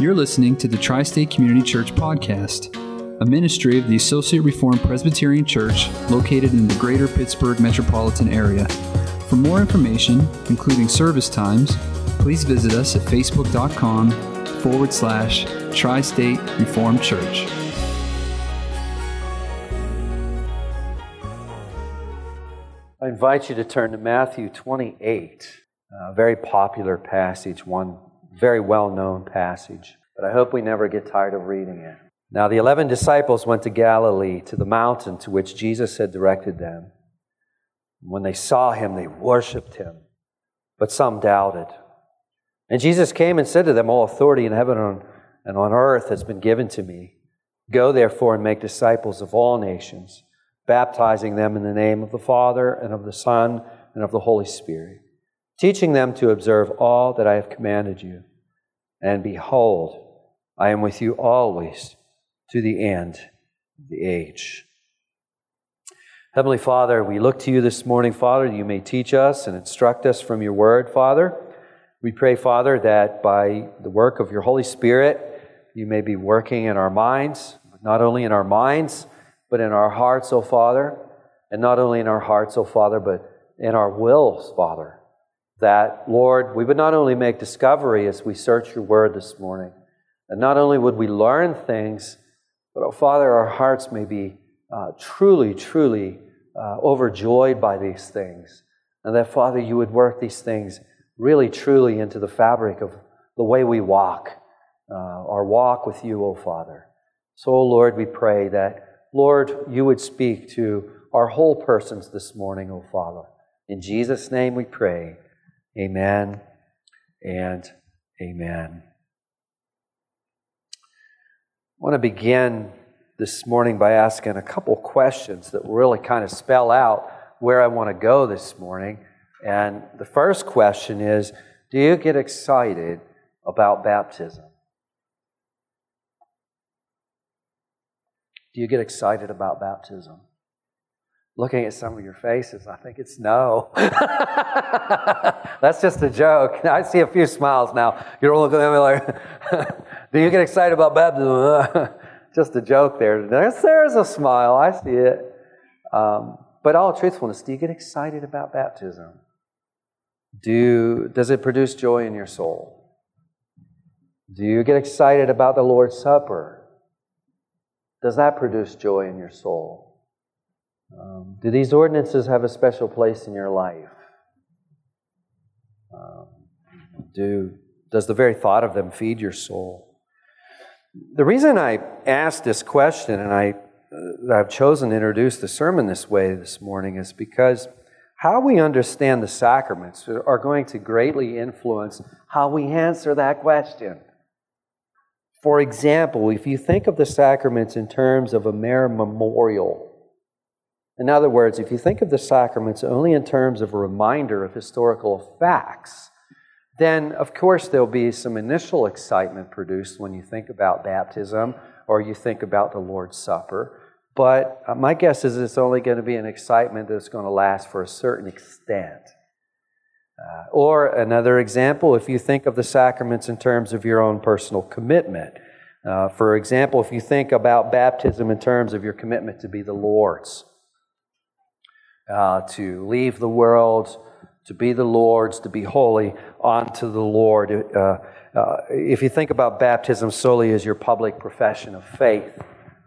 You're listening to the Tri State Community Church Podcast, a ministry of the Associate Reformed Presbyterian Church located in the greater Pittsburgh metropolitan area. For more information, including service times, please visit us at facebook.com forward slash Tri State Reformed Church. I invite you to turn to Matthew 28, a very popular passage, one very well known passage, but I hope we never get tired of reading it. Now, the eleven disciples went to Galilee, to the mountain to which Jesus had directed them. When they saw him, they worshiped him, but some doubted. And Jesus came and said to them, All authority in heaven and on earth has been given to me. Go therefore and make disciples of all nations baptizing them in the name of the Father and of the Son and of the Holy Spirit, teaching them to observe all that I have commanded you. And behold, I am with you always to the end of the age. Heavenly Father, we look to you this morning, Father, you may teach us and instruct us from your word, Father. We pray, Father, that by the work of your Holy Spirit, you may be working in our minds, not only in our minds, but in our hearts, O Father, and not only in our hearts, O Father, but in our wills, Father. That, Lord, we would not only make discovery as we search your word this morning, and not only would we learn things, but, oh Father, our hearts may be uh, truly, truly uh, overjoyed by these things. And that, Father, you would work these things really, truly into the fabric of the way we walk, uh, our walk with you, O oh Father. So, Lord, we pray that Lord, you would speak to our whole persons this morning, O Father. In Jesus' name we pray. Amen and amen. I want to begin this morning by asking a couple questions that really kind of spell out where I want to go this morning. And the first question is Do you get excited about baptism? Do you get excited about baptism? Looking at some of your faces, I think it's no. That's just a joke. I see a few smiles now. You're all looking at me like, do you get excited about baptism? just a joke there. There's, there's a smile. I see it. Um, but all truthfulness, do you get excited about baptism? Do, does it produce joy in your soul? Do you get excited about the Lord's Supper? Does that produce joy in your soul? Um, do these ordinances have a special place in your life? Um, do, does the very thought of them feed your soul? The reason I asked this question and I, uh, I've chosen to introduce the sermon this way this morning is because how we understand the sacraments are going to greatly influence how we answer that question. For example, if you think of the sacraments in terms of a mere memorial, in other words, if you think of the sacraments only in terms of a reminder of historical facts, then of course there'll be some initial excitement produced when you think about baptism or you think about the Lord's Supper. But uh, my guess is it's only going to be an excitement that's going to last for a certain extent. Uh, or another example, if you think of the sacraments in terms of your own personal commitment. Uh, for example, if you think about baptism in terms of your commitment to be the Lord's, uh, to leave the world, to be the Lord's, to be holy unto the Lord. Uh, uh, if you think about baptism solely as your public profession of faith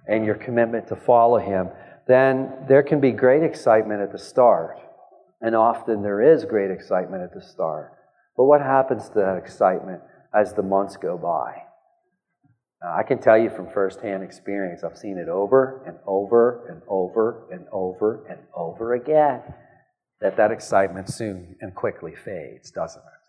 and your commitment to follow Him, then there can be great excitement at the start. And often there is great excitement at the start. But what happens to that excitement as the months go by? I can tell you from firsthand experience, I've seen it over and over and over and over and over again, that that excitement soon and quickly fades, doesn't it?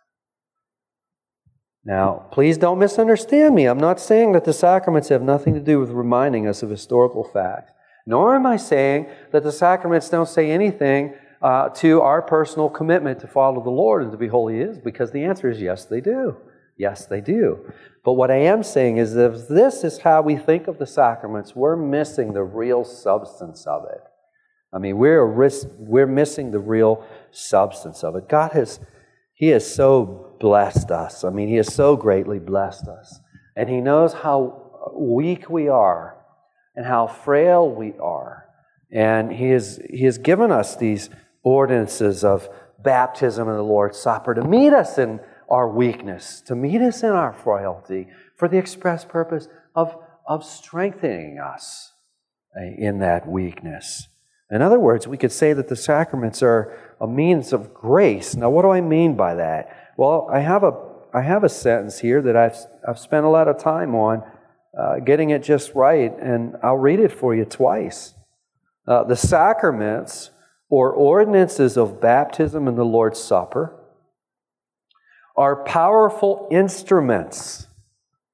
Now, please don't misunderstand me. I'm not saying that the sacraments have nothing to do with reminding us of historical facts, nor am I saying that the sacraments don't say anything uh, to our personal commitment to follow the Lord and to be holy is? Because the answer is yes, they do. Yes, they do. But what I am saying is if this is how we think of the sacraments, we're missing the real substance of it. I mean, we're, we're missing the real substance of it. God has, He has so blessed us. I mean, He has so greatly blessed us And He knows how weak we are and how frail we are. And He has, he has given us these ordinances of baptism and the Lord's Supper to meet us in our weakness, to meet us in our frailty, for the express purpose of, of strengthening us in that weakness. In other words, we could say that the sacraments are a means of grace. Now, what do I mean by that? Well, I have a, I have a sentence here that I've, I've spent a lot of time on uh, getting it just right, and I'll read it for you twice. Uh, the sacraments or ordinances of baptism and the Lord's Supper are powerful instruments.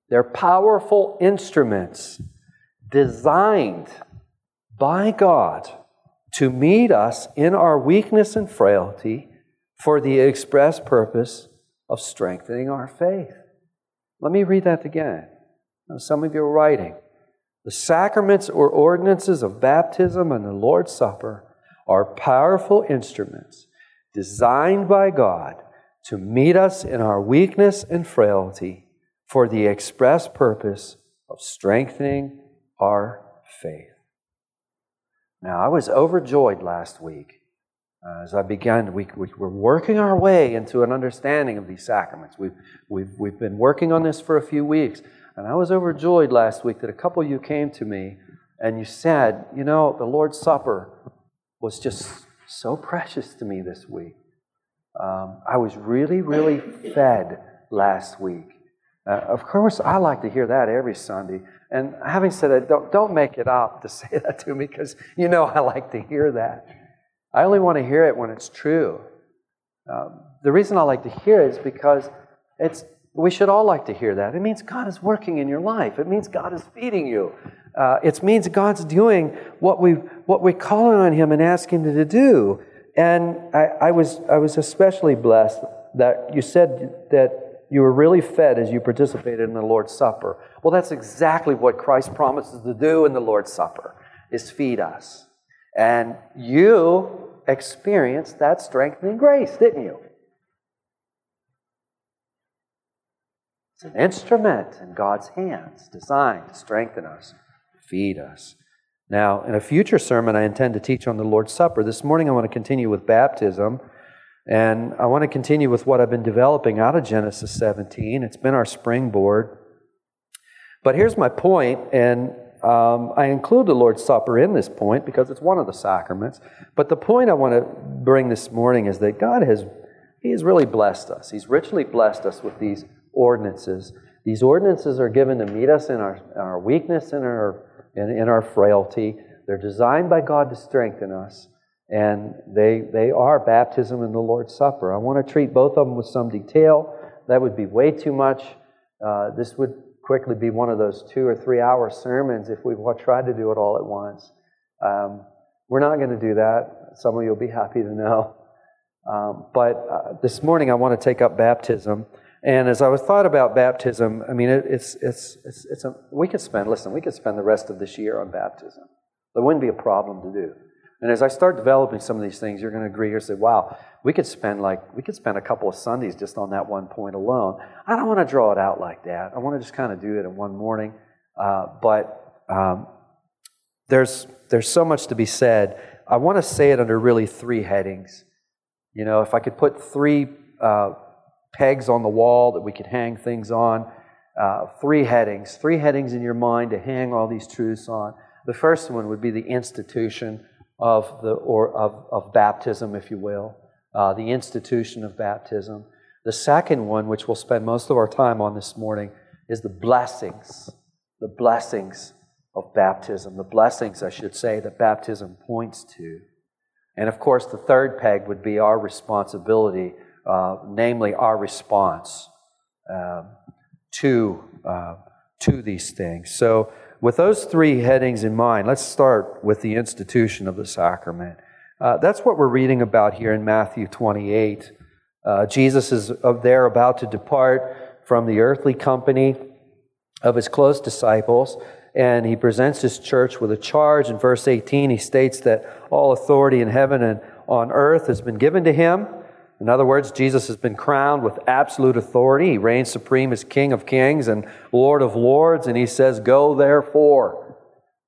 They're powerful instruments designed by God to meet us in our weakness and frailty for the express purpose of strengthening our faith. Let me read that again. Now, some of you are writing. The sacraments or ordinances of baptism and the Lord's Supper are powerful instruments designed by God to meet us in our weakness and frailty for the express purpose of strengthening our faith. Now, I was overjoyed last week uh, as I began. We, we were working our way into an understanding of these sacraments. We've, we've, we've been working on this for a few weeks, and I was overjoyed last week that a couple of you came to me and you said, You know, the Lord's Supper was just so precious to me this week. Um, I was really, really fed last week. Uh, of course, I like to hear that every Sunday. And having said that, don't, don't make it up to say that to me because you know I like to hear that. I only want to hear it when it's true. Um, the reason I like to hear it is because it's, we should all like to hear that. It means God is working in your life, it means God is feeding you. Uh, it means God's doing what we what we call on Him and ask Him to do. And I, I was I was especially blessed that you said that you were really fed as you participated in the Lord's Supper. Well, that's exactly what Christ promises to do in the Lord's Supper, is feed us. And you experienced that strengthening grace, didn't you? It's an instrument in God's hands designed to strengthen us feed us. Now, in a future sermon, I intend to teach on the Lord's Supper. This morning, I want to continue with baptism. And I want to continue with what I've been developing out of Genesis 17. It's been our springboard. But here's my point, and um, I include the Lord's Supper in this point because it's one of the sacraments. But the point I want to bring this morning is that God has He has really blessed us. He's richly blessed us with these ordinances. These ordinances are given to meet us in our, our weakness and our in, in our frailty. They're designed by God to strengthen us, and they, they are baptism and the Lord's Supper. I want to treat both of them with some detail. That would be way too much. Uh, this would quickly be one of those two or three hour sermons if we tried to do it all at once. Um, we're not going to do that. Some of you will be happy to know. Um, but uh, this morning I want to take up baptism. And as I was thought about baptism, I mean, it, it's, it's, it's, it's a, we could spend, listen, we could spend the rest of this year on baptism. There wouldn't be a problem to do. And as I start developing some of these things, you're going to agree here, and say, wow, we could spend like, we could spend a couple of Sundays just on that one point alone. I don't want to draw it out like that. I want to just kind of do it in one morning. Uh, but um, there's, there's so much to be said. I want to say it under really three headings. You know, if I could put three uh, pegs on the wall that we could hang things on. Uh, three headings, three headings in your mind to hang all these truths on. The first one would be the institution of the or of, of baptism, if you will, uh, the institution of baptism. The second one, which we'll spend most of our time on this morning, is the blessings, the blessings of baptism, the blessings, I should say, that baptism points to. And of course, the third peg would be our responsibility uh, namely our response um, to, uh, to these things. So, with those three headings in mind, let's start with the institution of the sacrament. Uh, that's what we're reading about here in Matthew 28. Uh, Jesus is there about to depart from the earthly company of his close disciples, and he presents his church with a charge. In verse 18, he states that all authority in heaven and on earth has been given to him. In other words, Jesus has been crowned with absolute authority. He reigns supreme as King of kings and Lord of lords, and he says, Go therefore.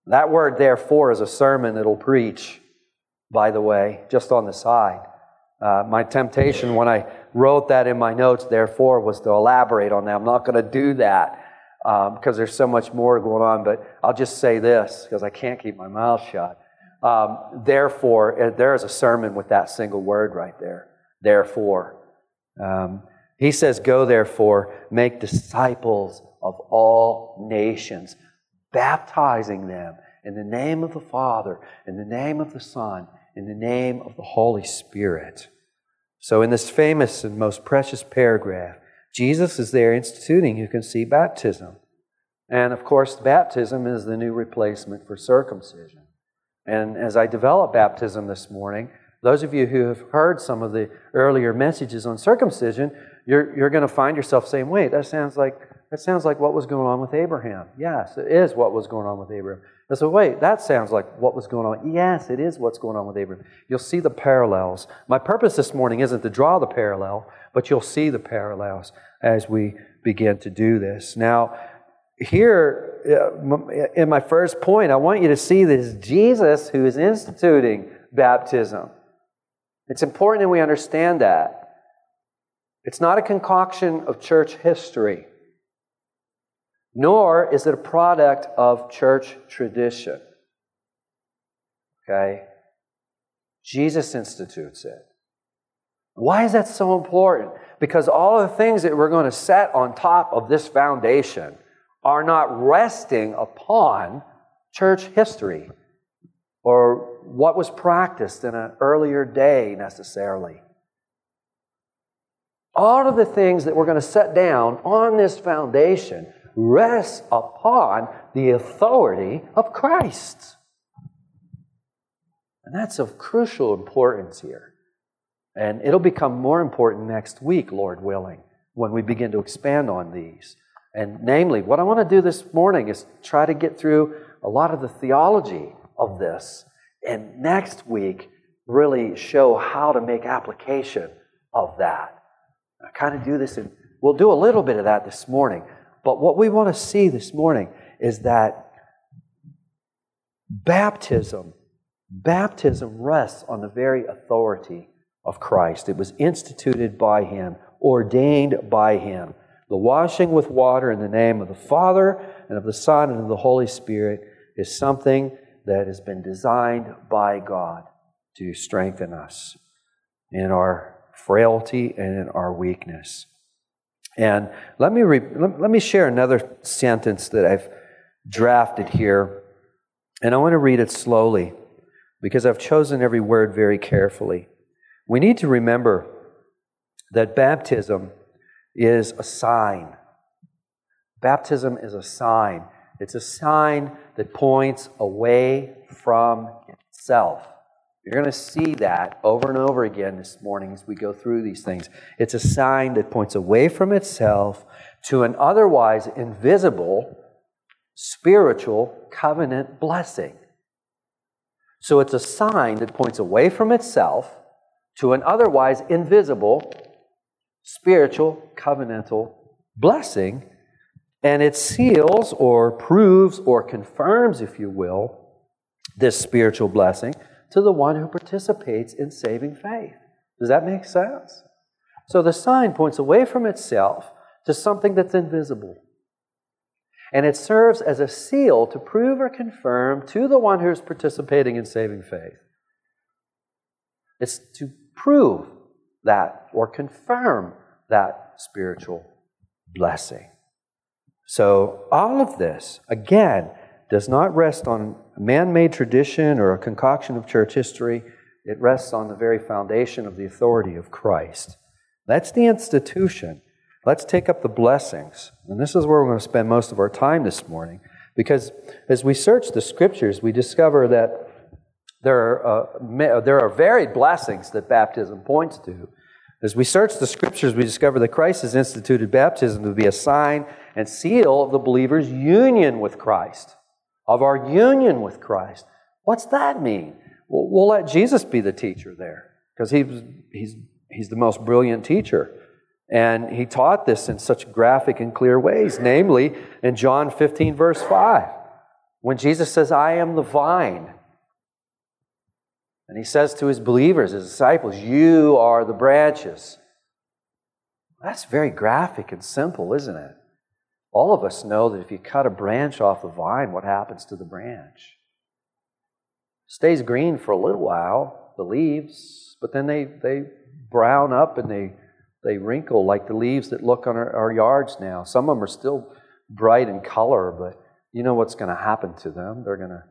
That word therefore is a sermon that'll preach, by the way, just on the side. Uh, my temptation when I wrote that in my notes, therefore, was to elaborate on that. I'm not going to do that because um, there's so much more going on, but I'll just say this because I can't keep my mouth shut. Um, therefore, uh, there is a sermon with that single word right there. Therefore. Um, he says, Go therefore, make disciples of all nations, baptizing them in the name of the Father, in the name of the Son, in the name of the Holy Spirit. So, in this famous and most precious paragraph, Jesus is there instituting, you can see, baptism. And of course, baptism is the new replacement for circumcision. And as I develop baptism this morning, those of you who have heard some of the earlier messages on circumcision, you're, you're going to find yourself saying, wait, that sounds like that sounds like what was going on with Abraham. Yes, it is what was going on with Abraham. And so, wait, that sounds like what was going on. Yes, it is what's going on with Abraham. You'll see the parallels. My purpose this morning isn't to draw the parallel, but you'll see the parallels as we begin to do this. Now, here, uh, in my first point, I want you to see that it's Jesus who is instituting baptism. It's important that we understand that. It's not a concoction of church history nor is it a product of church tradition. Okay? Jesus institutes it. Why is that so important? Because all the things that we're going to set on top of this foundation are not resting upon church history or what was practiced in an earlier day necessarily. All of the things that we're going to set down on this foundation rests upon the authority of Christ. And that's of crucial importance here. And it'll become more important next week, Lord willing, when we begin to expand on these. And namely, what I want to do this morning is try to get through a lot of the theology of this. And next week, really show how to make application of that. I kind of do this, and we'll do a little bit of that this morning. But what we want to see this morning is that baptism, baptism rests on the very authority of Christ. It was instituted by Him, ordained by Him. The washing with water in the name of the Father and of the Son and of the Holy Spirit is something that has been designed by God to strengthen us in our frailty and in our weakness. And let me, re- let me share another sentence that I've drafted here. And I want to read it slowly because I've chosen every word very carefully. We need to remember that baptism is a sign. Baptism is a sign. It's a sign that points away from itself. You're going to see that over and over again this morning as we go through these things. It's a sign that points away from itself to an otherwise invisible spiritual covenant blessing. So it's a sign that points away from itself to an otherwise invisible spiritual covenantal blessing. And it seals or proves or confirms, if you will, this spiritual blessing to the one who participates in saving faith. Does that make sense? So the sign points away from itself to something that's invisible. And it serves as a seal to prove or confirm to the one who's participating in saving faith. It's to prove that or confirm that spiritual blessing. So, all of this, again, does not rest on man made tradition or a concoction of church history. It rests on the very foundation of the authority of Christ. That's the institution. Let's take up the blessings. And this is where we're going to spend most of our time this morning. Because as we search the scriptures, we discover that there are, uh, there are varied blessings that baptism points to. As we search the scriptures, we discover that Christ has instituted baptism to be a sign and seal of the believer's union with Christ of our union with Christ. What's that mean? Well, we'll let Jesus be the teacher there because he's, he's he's the most brilliant teacher. And he taught this in such graphic and clear ways, namely in John 15, verse 5, when Jesus says, I am the vine. And he says to his believers, his disciples, You are the branches. That's very graphic and simple, isn't it? All of us know that if you cut a branch off the vine, what happens to the branch? stays green for a little while, the leaves, but then they, they brown up and they, they wrinkle like the leaves that look on our, our yards now. Some of them are still bright in color, but you know what's going to happen to them. They're going to,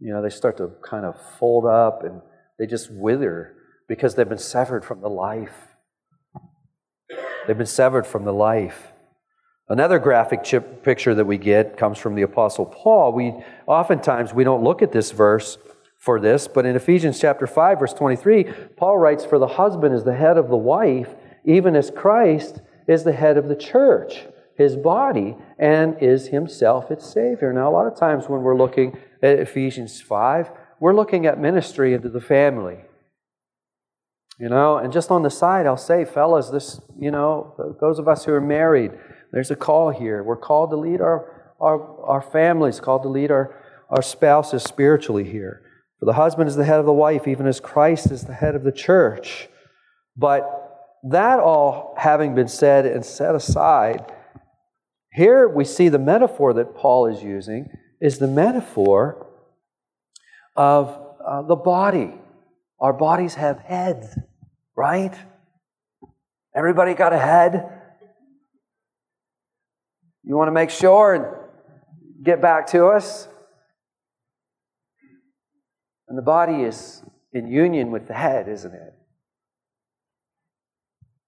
you know, they start to kind of fold up and they just wither because they've been severed from the life. They've been severed from the life. Another graphic chip picture that we get comes from the Apostle Paul. We oftentimes we don't look at this verse for this, but in Ephesians chapter 5, verse 23, Paul writes, For the husband is the head of the wife, even as Christ is the head of the church, his body, and is himself its Savior. Now, a lot of times when we're looking at Ephesians 5, we're looking at ministry into the family. You know, and just on the side, I'll say, fellas, this, you know, those of us who are married, there's a call here. We're called to lead our, our, our families, called to lead our, our spouses spiritually here. For the husband is the head of the wife, even as Christ is the head of the church. But that all having been said and set aside, here we see the metaphor that Paul is using is the metaphor of uh, the body. Our bodies have heads, right? Everybody got a head? You want to make sure and get back to us? And the body is in union with the head, isn't it?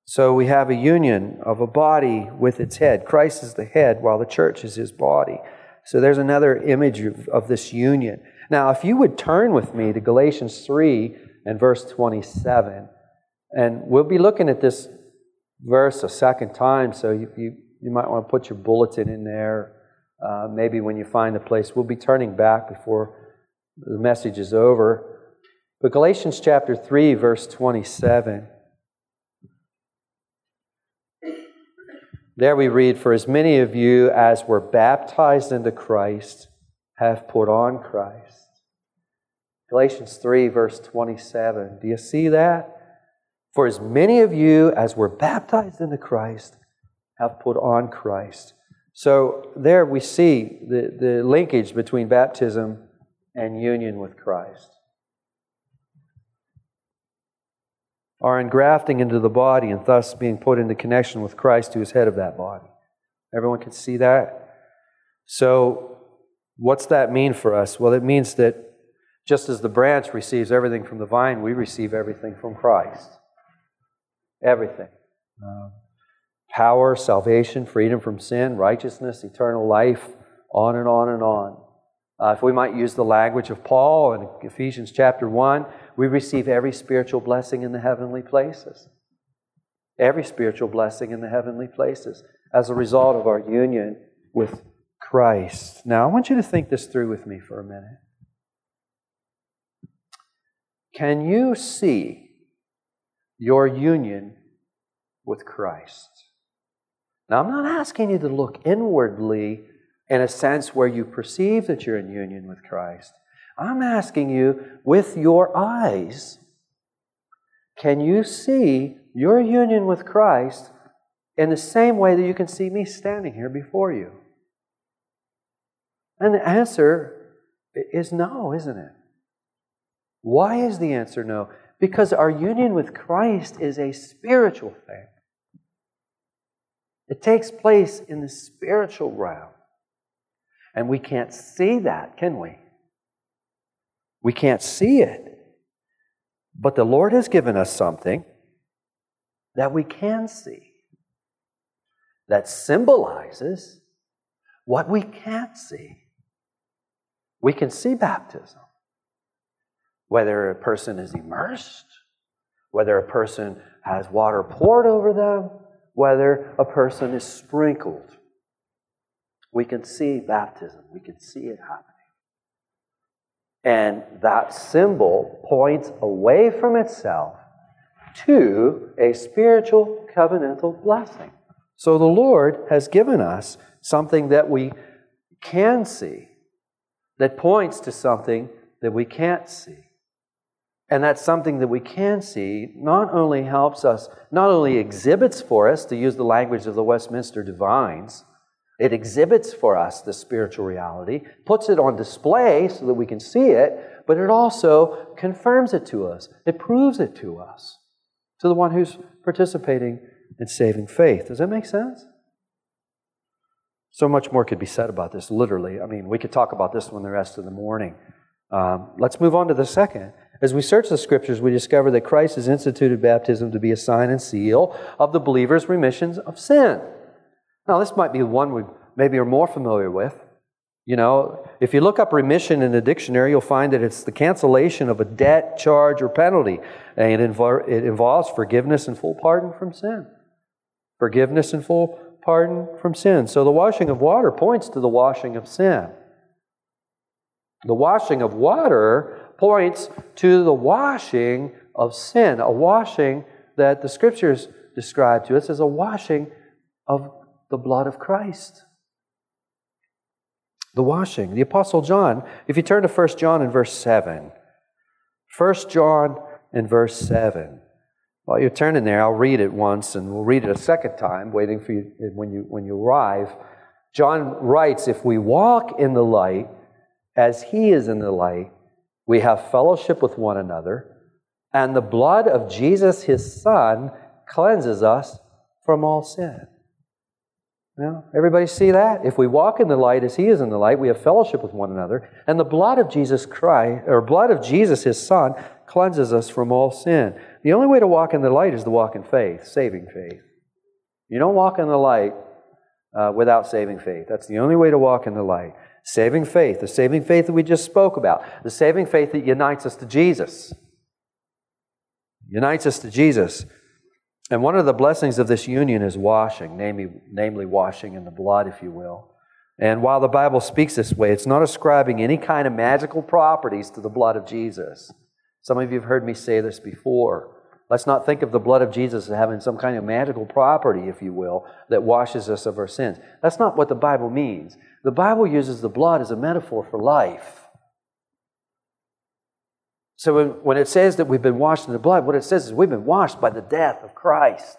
So we have a union of a body with its head. Christ is the head while the church is his body. So there's another image of, of this union. Now, if you would turn with me to Galatians 3 and verse 27, and we'll be looking at this verse a second time, so you, you, you might want to put your bulletin in there. Uh, maybe when you find the place, we'll be turning back before the message is over. But Galatians chapter 3, verse 27. There we read, For as many of you as were baptized into Christ have put on Christ. Galatians 3, verse 27. Do you see that? For as many of you as were baptized into Christ have put on Christ. So there we see the, the linkage between baptism and union with Christ. Are engrafting into the body and thus being put into connection with Christ, who is head of that body. Everyone can see that? So, what's that mean for us? Well, it means that just as the branch receives everything from the vine, we receive everything from Christ. Everything. Uh, power, salvation, freedom from sin, righteousness, eternal life, on and on and on. Uh, if we might use the language of Paul in Ephesians chapter 1, we receive every spiritual blessing in the heavenly places. Every spiritual blessing in the heavenly places as a result of our union with Christ. Now, I want you to think this through with me for a minute. Can you see your union with Christ? Now, I'm not asking you to look inwardly in a sense where you perceive that you're in union with Christ. I'm asking you, with your eyes, can you see your union with Christ in the same way that you can see me standing here before you? And the answer is no, isn't it? Why is the answer no? Because our union with Christ is a spiritual thing. It takes place in the spiritual realm. And we can't see that, can we? We can't see it. But the Lord has given us something that we can see that symbolizes what we can't see. We can see baptism, whether a person is immersed, whether a person has water poured over them, whether a person is sprinkled. We can see baptism, we can see it happening. And that symbol points away from itself to a spiritual covenantal blessing. So the Lord has given us something that we can see, that points to something that we can't see. And that something that we can see not only helps us, not only exhibits for us, to use the language of the Westminster Divines, it exhibits for us the spiritual reality, puts it on display so that we can see it, but it also confirms it to us. It proves it to us, to the one who's participating in saving faith. Does that make sense? So much more could be said about this, literally. I mean, we could talk about this one the rest of the morning. Um, let's move on to the second. As we search the scriptures, we discover that Christ has instituted baptism to be a sign and seal of the believer's remissions of sin. Now, this might be one we maybe are more familiar with. You know, if you look up remission in the dictionary, you'll find that it's the cancellation of a debt, charge, or penalty. And it, invo- it involves forgiveness and full pardon from sin. Forgiveness and full pardon from sin. So the washing of water points to the washing of sin. The washing of water points to the washing of sin, a washing that the scriptures describe to us as a washing of the blood of Christ. The washing. The Apostle John, if you turn to 1 John in verse 7, 1 John in verse 7. While you're turning there, I'll read it once and we'll read it a second time, waiting for you when you, when you arrive. John writes, If we walk in the light as he is in the light, we have fellowship with one another, and the blood of Jesus, his Son, cleanses us from all sin. Everybody see that? If we walk in the light as he is in the light, we have fellowship with one another, and the blood of Jesus Christ, or blood of Jesus, his Son, cleanses us from all sin. The only way to walk in the light is to walk in faith, saving faith. You don't walk in the light uh, without saving faith. That's the only way to walk in the light. Saving faith, the saving faith that we just spoke about, the saving faith that unites us to Jesus. Unites us to Jesus. And one of the blessings of this union is washing, namely, namely washing in the blood, if you will. And while the Bible speaks this way, it's not ascribing any kind of magical properties to the blood of Jesus. Some of you have heard me say this before. Let's not think of the blood of Jesus as having some kind of magical property, if you will, that washes us of our sins. That's not what the Bible means. The Bible uses the blood as a metaphor for life. So when, when it says that we've been washed in the blood, what it says is we've been washed by the death of Christ.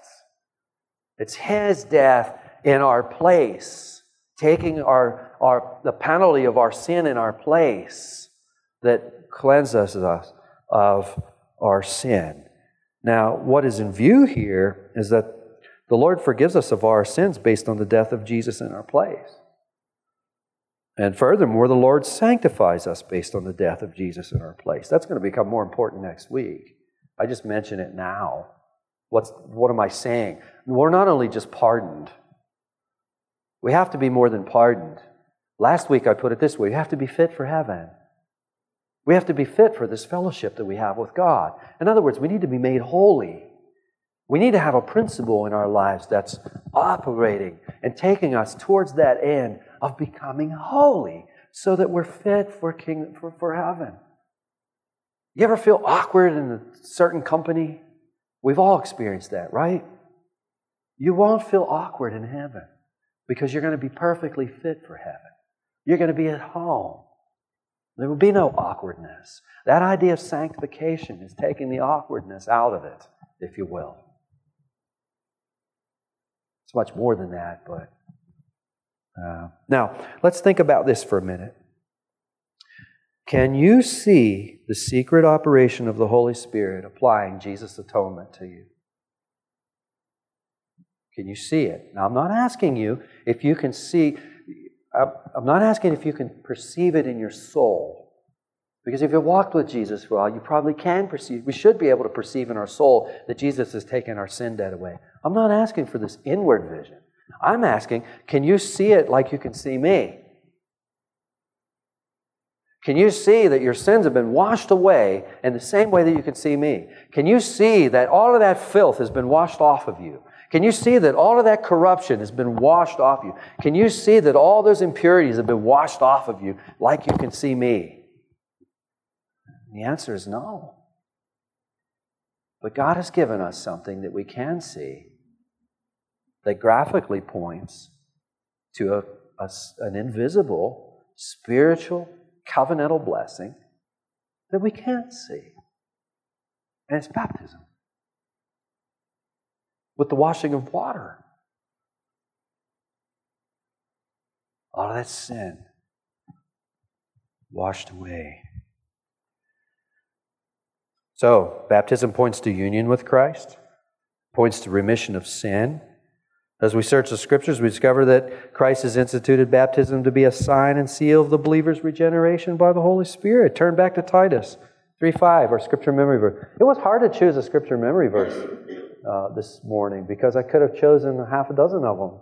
It's His death in our place, taking our, our, the penalty of our sin in our place that cleanses us of our sin. Now, what is in view here is that the Lord forgives us of our sins based on the death of Jesus in our place. And furthermore, the Lord sanctifies us based on the death of Jesus in our place. That's going to become more important next week. I just mention it now. What's, what am I saying? We're not only just pardoned, we have to be more than pardoned. Last week I put it this way we have to be fit for heaven. We have to be fit for this fellowship that we have with God. In other words, we need to be made holy. We need to have a principle in our lives that's operating and taking us towards that end of becoming holy so that we're fit for, king, for, for heaven. You ever feel awkward in a certain company? We've all experienced that, right? You won't feel awkward in heaven because you're going to be perfectly fit for heaven. You're going to be at home. There will be no awkwardness. That idea of sanctification is taking the awkwardness out of it, if you will. It's much more than that, but. Uh, now, let's think about this for a minute. Can you see the secret operation of the Holy Spirit applying Jesus' atonement to you? Can you see it? Now, I'm not asking you if you can see I'm not asking if you can perceive it in your soul. Because if you walked with Jesus for a while, you probably can perceive. We should be able to perceive in our soul that Jesus has taken our sin debt away. I'm not asking for this inward vision. I'm asking, can you see it like you can see me? Can you see that your sins have been washed away in the same way that you can see me? Can you see that all of that filth has been washed off of you? Can you see that all of that corruption has been washed off you? Can you see that all those impurities have been washed off of you like you can see me? And the answer is no. But God has given us something that we can see that graphically points to a, a, an invisible, spiritual, covenantal blessing that we can't see. And it's baptism with the washing of water. All of that sin washed away. So, baptism points to union with Christ, points to remission of sin. As we search the scriptures, we discover that Christ has instituted baptism to be a sign and seal of the believer's regeneration by the Holy Spirit. Turn back to Titus 3 5, our scripture memory verse. It was hard to choose a scripture memory verse uh, this morning because I could have chosen half a dozen of them.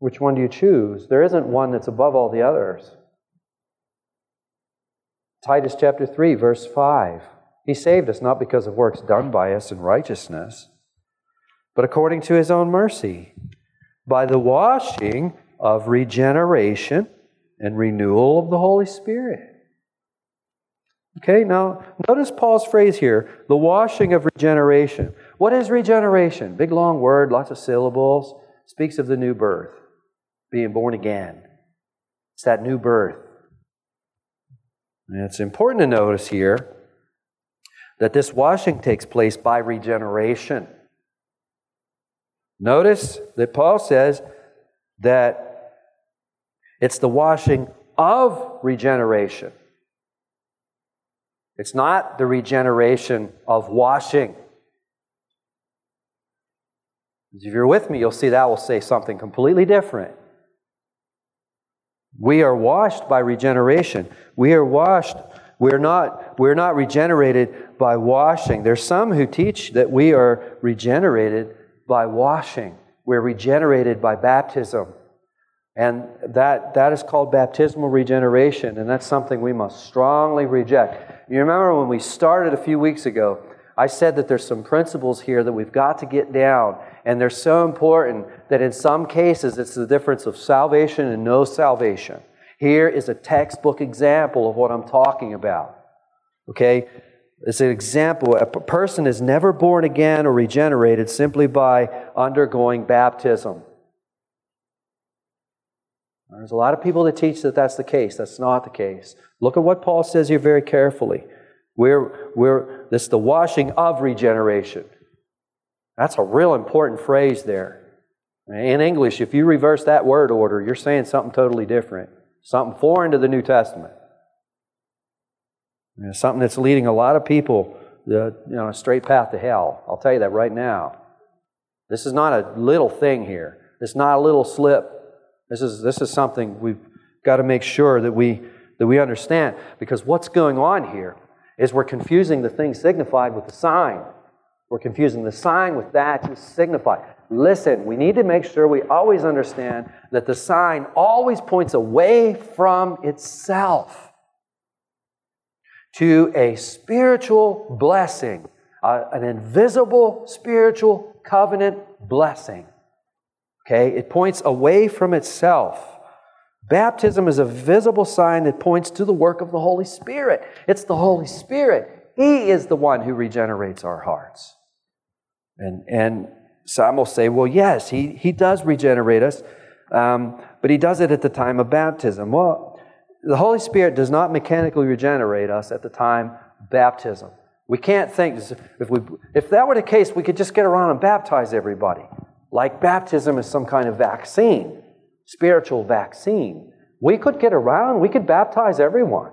Which one do you choose? There isn't one that's above all the others. Titus chapter 3, verse 5. He saved us not because of works done by us in righteousness, but according to his own mercy, by the washing of regeneration and renewal of the Holy Spirit. Okay, now notice Paul's phrase here the washing of regeneration. What is regeneration? Big long word, lots of syllables. Speaks of the new birth, being born again. It's that new birth. And it's important to notice here that this washing takes place by regeneration. Notice that Paul says that it's the washing of regeneration. It's not the regeneration of washing. If you're with me, you'll see that will say something completely different. We are washed by regeneration. We are washed. We're not, we're not regenerated by washing. There's some who teach that we are regenerated by washing. We're regenerated by baptism. And that, that is called baptismal regeneration, and that's something we must strongly reject. You remember when we started a few weeks ago, I said that there's some principles here that we've got to get down, and they're so important that in some cases it's the difference of salvation and no salvation. Here is a textbook example of what I'm talking about. Okay? It's an example. A person is never born again or regenerated simply by undergoing baptism. There's a lot of people that teach that that's the case. That's not the case. Look at what Paul says here very carefully. We're, we're, this the washing of regeneration. That's a real important phrase there. In English, if you reverse that word order, you're saying something totally different, something foreign to the New Testament. You know, something that's leading a lot of people the, you know, a straight path to hell. I'll tell you that right now. This is not a little thing here. It's not a little slip. This is, this is something we've got to make sure that we, that we understand. Because what's going on here is we're confusing the thing signified with the sign. We're confusing the sign with that to signify. Listen, we need to make sure we always understand that the sign always points away from itself to a spiritual blessing, an invisible spiritual covenant blessing. Okay? It points away from itself. Baptism is a visible sign that points to the work of the Holy Spirit. It's the Holy Spirit. He is the one who regenerates our hearts. And, and some will say, well, yes, he, he does regenerate us, um, but he does it at the time of baptism. Well, the Holy Spirit does not mechanically regenerate us at the time of baptism. We can't think, if, we, if that were the case, we could just get around and baptize everybody. Like baptism is some kind of vaccine spiritual vaccine. We could get around, we could baptize everyone.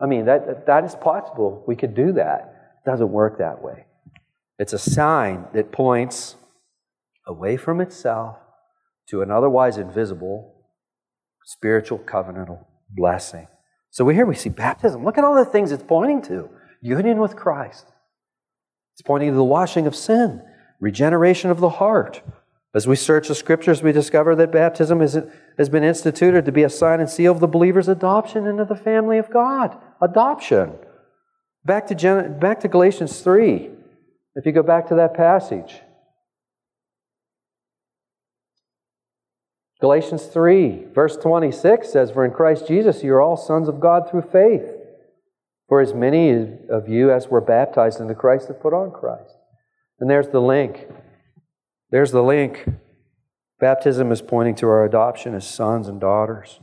I mean, that, that is possible. We could do that. It doesn't work that way. It's a sign that points away from itself to an otherwise invisible spiritual covenantal blessing. So here we see baptism. Look at all the things it's pointing to. Union with Christ. It's pointing to the washing of sin, regeneration of the heart, as we search the scriptures, we discover that baptism is, has been instituted to be a sign and seal of the believer's adoption into the family of God. Adoption. Back to, Gen- back to Galatians 3. If you go back to that passage. Galatians 3, verse 26 says, For in Christ Jesus you are all sons of God through faith. For as many of you as were baptized into Christ have put on Christ. And there's the link. There's the link. Baptism is pointing to our adoption as sons and daughters.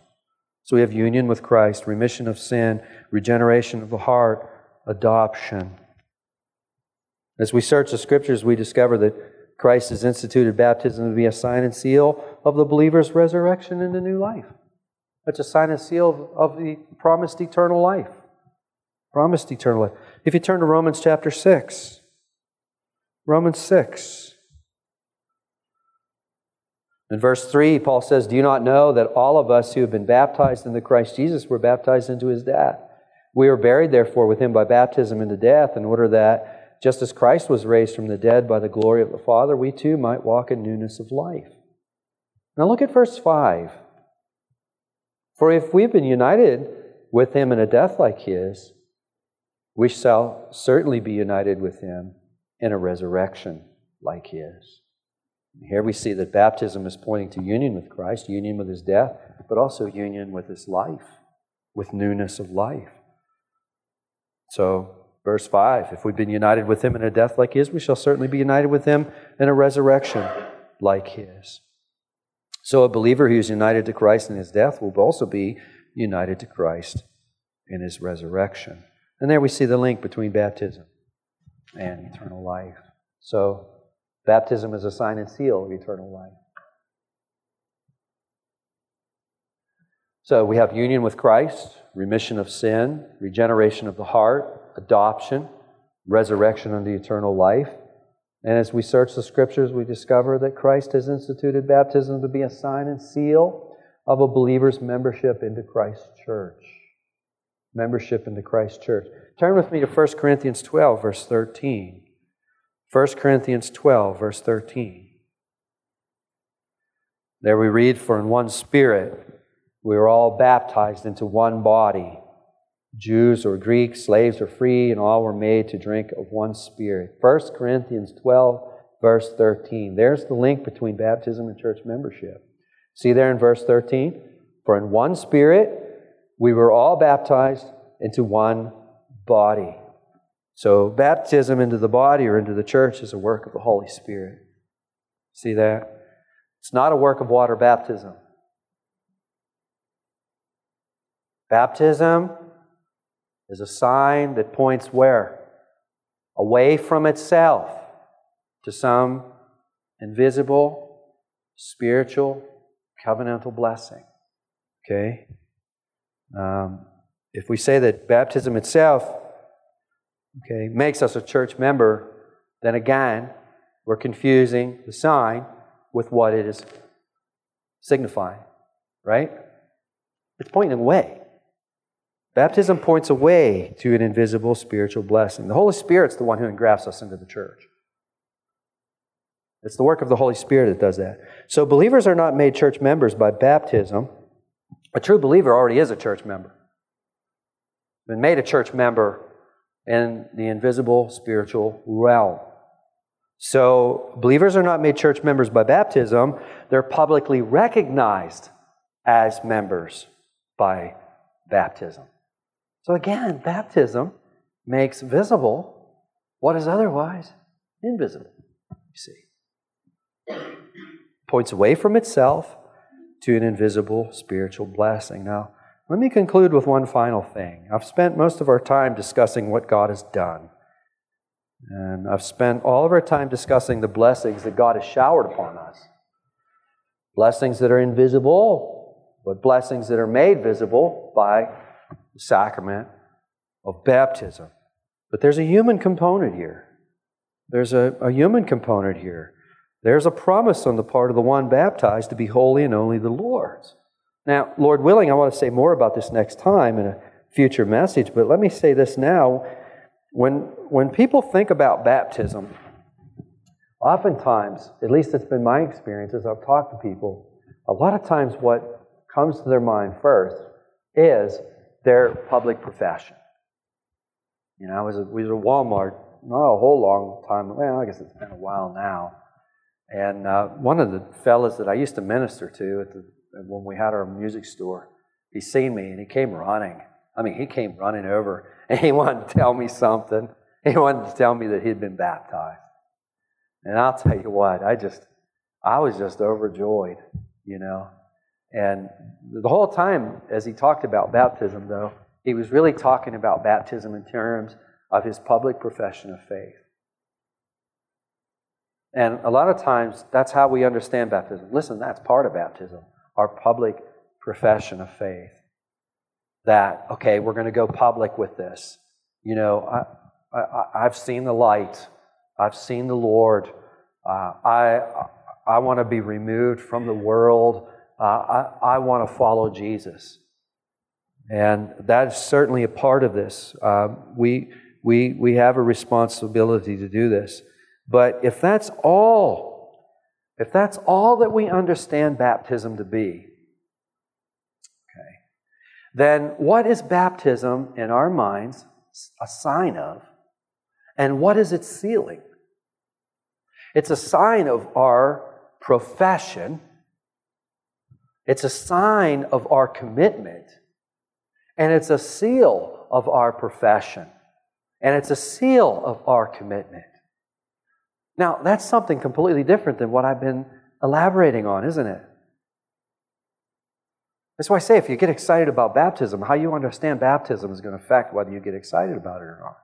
So we have union with Christ, remission of sin, regeneration of the heart, adoption. As we search the scriptures, we discover that Christ has instituted baptism to be a sign and seal of the believer's resurrection into new life. It's a sign and seal of the promised eternal life. Promised eternal life. If you turn to Romans chapter 6, Romans 6. In verse 3, Paul says, Do you not know that all of us who have been baptized into Christ Jesus were baptized into his death? We were buried, therefore, with him by baptism into death, in order that, just as Christ was raised from the dead by the glory of the Father, we too might walk in newness of life. Now look at verse 5. For if we've been united with him in a death like his, we shall certainly be united with him in a resurrection like his. Here we see that baptism is pointing to union with Christ, union with his death, but also union with his life, with newness of life. So, verse 5 if we've been united with him in a death like his, we shall certainly be united with him in a resurrection like his. So, a believer who is united to Christ in his death will also be united to Christ in his resurrection. And there we see the link between baptism and eternal life. So, baptism is a sign and seal of eternal life. So, we have union with Christ, remission of sin, regeneration of the heart, adoption, resurrection unto eternal life. And as we search the scriptures, we discover that Christ has instituted baptism to be a sign and seal of a believer's membership into Christ's church. Membership into Christ's church. Turn with me to 1 Corinthians 12, verse 13. 1 Corinthians 12, verse 13. There we read, For in one spirit we were all baptized into one body Jews or Greeks, slaves or free, and all were made to drink of one Spirit. 1 Corinthians 12, verse 13. There's the link between baptism and church membership. See there in verse 13? For in one Spirit we were all baptized into one body. So, baptism into the body or into the church is a work of the Holy Spirit. See that? It's not a work of water baptism. Baptism is a sign that points where? Away from itself to some invisible, spiritual, covenantal blessing. Okay? Um, if we say that baptism itself, okay, makes us a church member, then again, we're confusing the sign with what it is signifying, right? It's pointing away. Baptism points away to an invisible spiritual blessing. The Holy Spirit's the one who engrafts us into the church. It's the work of the Holy Spirit that does that. So believers are not made church members by baptism. A true believer already is a church member. Been made a church member in the invisible spiritual realm. So believers are not made church members by baptism, they're publicly recognized as members by baptism. So again, baptism makes visible what is otherwise invisible. You see. Points away from itself to an invisible spiritual blessing. Now, let me conclude with one final thing. I've spent most of our time discussing what God has done. And I've spent all of our time discussing the blessings that God has showered upon us. Blessings that are invisible, but blessings that are made visible by the sacrament of baptism. But there's a human component here. There's a, a human component here. There's a promise on the part of the one baptized to be holy and only the Lord's. Now, Lord willing, I want to say more about this next time in a future message, but let me say this now. When, when people think about baptism, oftentimes, at least it's been my experience as I've talked to people, a lot of times what comes to their mind first is their public profession. You know, I was at, we was at Walmart not a whole long time. Well, I guess it's been a while now. And uh, one of the fellas that I used to minister to at the, when we had our music store, he seen me and he came running. I mean, he came running over and he wanted to tell me something. He wanted to tell me that he'd been baptized. And I'll tell you what, I just, I was just overjoyed, you know. And the whole time, as he talked about baptism, though, he was really talking about baptism in terms of his public profession of faith. And a lot of times, that's how we understand baptism. Listen, that's part of baptism, our public profession of faith. That, okay, we're going to go public with this. You know, I, I, I've seen the light, I've seen the Lord. Uh, I, I want to be removed from the world. Uh, I, I want to follow Jesus. And that's certainly a part of this. Uh, we, we, we have a responsibility to do this. But if that's all, if that's all that we understand baptism to be, okay, then what is baptism in our minds a sign of? And what is its sealing? It's a sign of our profession. It's a sign of our commitment. And it's a seal of our profession. And it's a seal of our commitment. Now, that's something completely different than what I've been elaborating on, isn't it? That's why I say if you get excited about baptism, how you understand baptism is going to affect whether you get excited about it or not.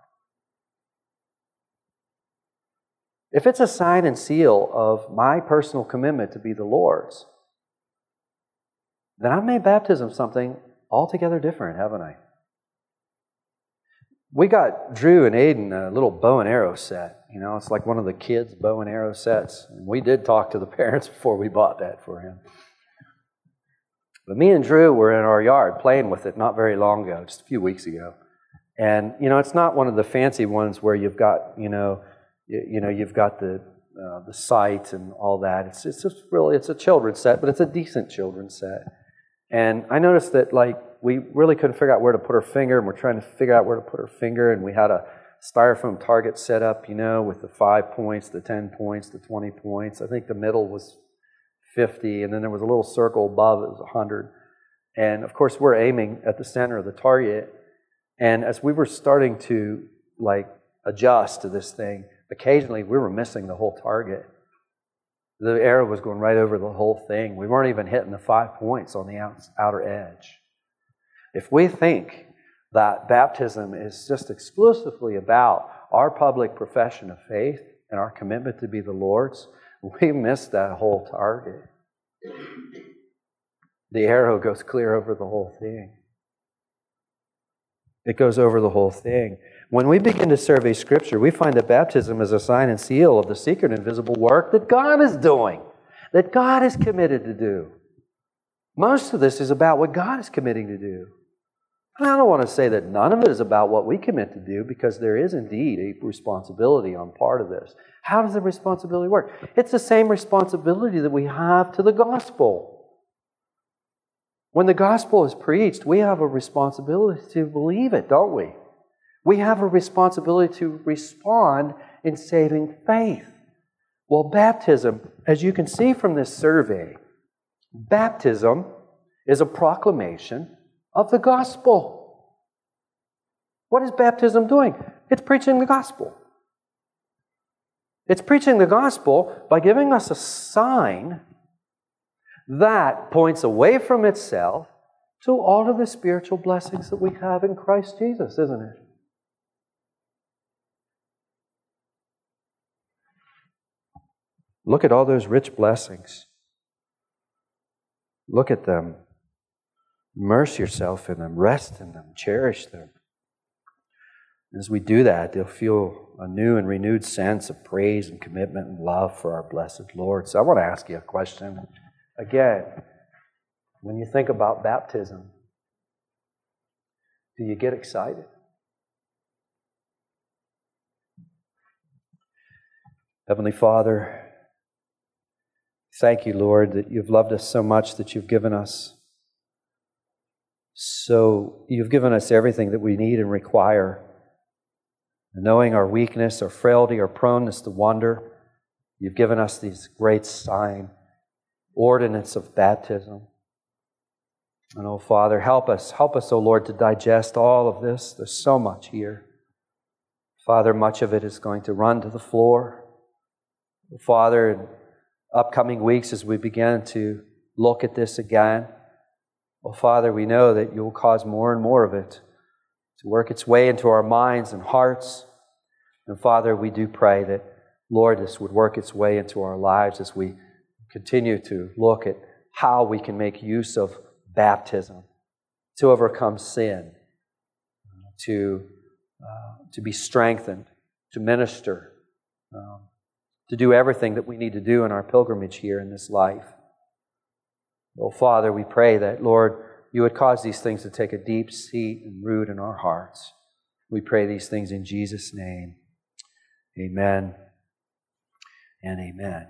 If it's a sign and seal of my personal commitment to be the Lord's, then I've made baptism something altogether different, haven't I? We got Drew and Aiden a little bow and arrow set. You know, it's like one of the kids' bow and arrow sets. And we did talk to the parents before we bought that for him. But me and Drew were in our yard playing with it not very long ago, just a few weeks ago. And, you know, it's not one of the fancy ones where you've got, you know, you, you know, you've got the, uh, the sight and all that. It's, it's just really, it's a children's set, but it's a decent children's set. And I noticed that, like, we really couldn't figure out where to put our finger, and we're trying to figure out where to put our finger, and we had a styrofoam target set up, you know, with the five points, the 10 points, the 20 points. I think the middle was 50, and then there was a little circle above it was 100. And of course, we're aiming at the center of the target. And as we were starting to like adjust to this thing, occasionally we were missing the whole target. The arrow was going right over the whole thing. We weren't even hitting the five points on the outer edge. If we think that baptism is just exclusively about our public profession of faith and our commitment to be the Lord's, we miss that whole target. The arrow goes clear over the whole thing. It goes over the whole thing. When we begin to survey Scripture, we find that baptism is a sign and seal of the secret invisible work that God is doing, that God is committed to do. Most of this is about what God is committing to do. And I don't want to say that none of it is about what we commit to do because there is indeed a responsibility on part of this. How does the responsibility work? It's the same responsibility that we have to the gospel. When the gospel is preached, we have a responsibility to believe it, don't we? We have a responsibility to respond in saving faith. Well, baptism, as you can see from this survey, baptism is a proclamation of the gospel. What is baptism doing? It's preaching the gospel. It's preaching the gospel by giving us a sign that points away from itself to all of the spiritual blessings that we have in Christ Jesus, isn't it? Look at all those rich blessings. Look at them. Immerse yourself in them, rest in them, cherish them. As we do that, you'll feel a new and renewed sense of praise and commitment and love for our blessed Lord. So I want to ask you a question. Again, when you think about baptism, do you get excited? Heavenly Father, thank you, Lord, that you've loved us so much that you've given us so you've given us everything that we need and require. knowing our weakness, our frailty, our proneness to wander, you've given us these great sign, ordinance of baptism. And oh, Father, help us. Help us, oh Lord, to digest all of this. There's so much here. Father, much of it is going to run to the floor. Father, in upcoming weeks as we begin to look at this again, well, Father, we know that you'll cause more and more of it to work its way into our minds and hearts. And Father, we do pray that, Lord, this would work its way into our lives as we continue to look at how we can make use of baptism to overcome sin, to, uh, to be strengthened, to minister, um, to do everything that we need to do in our pilgrimage here in this life. Oh, Father, we pray that, Lord, you would cause these things to take a deep seat and root in our hearts. We pray these things in Jesus' name. Amen and amen.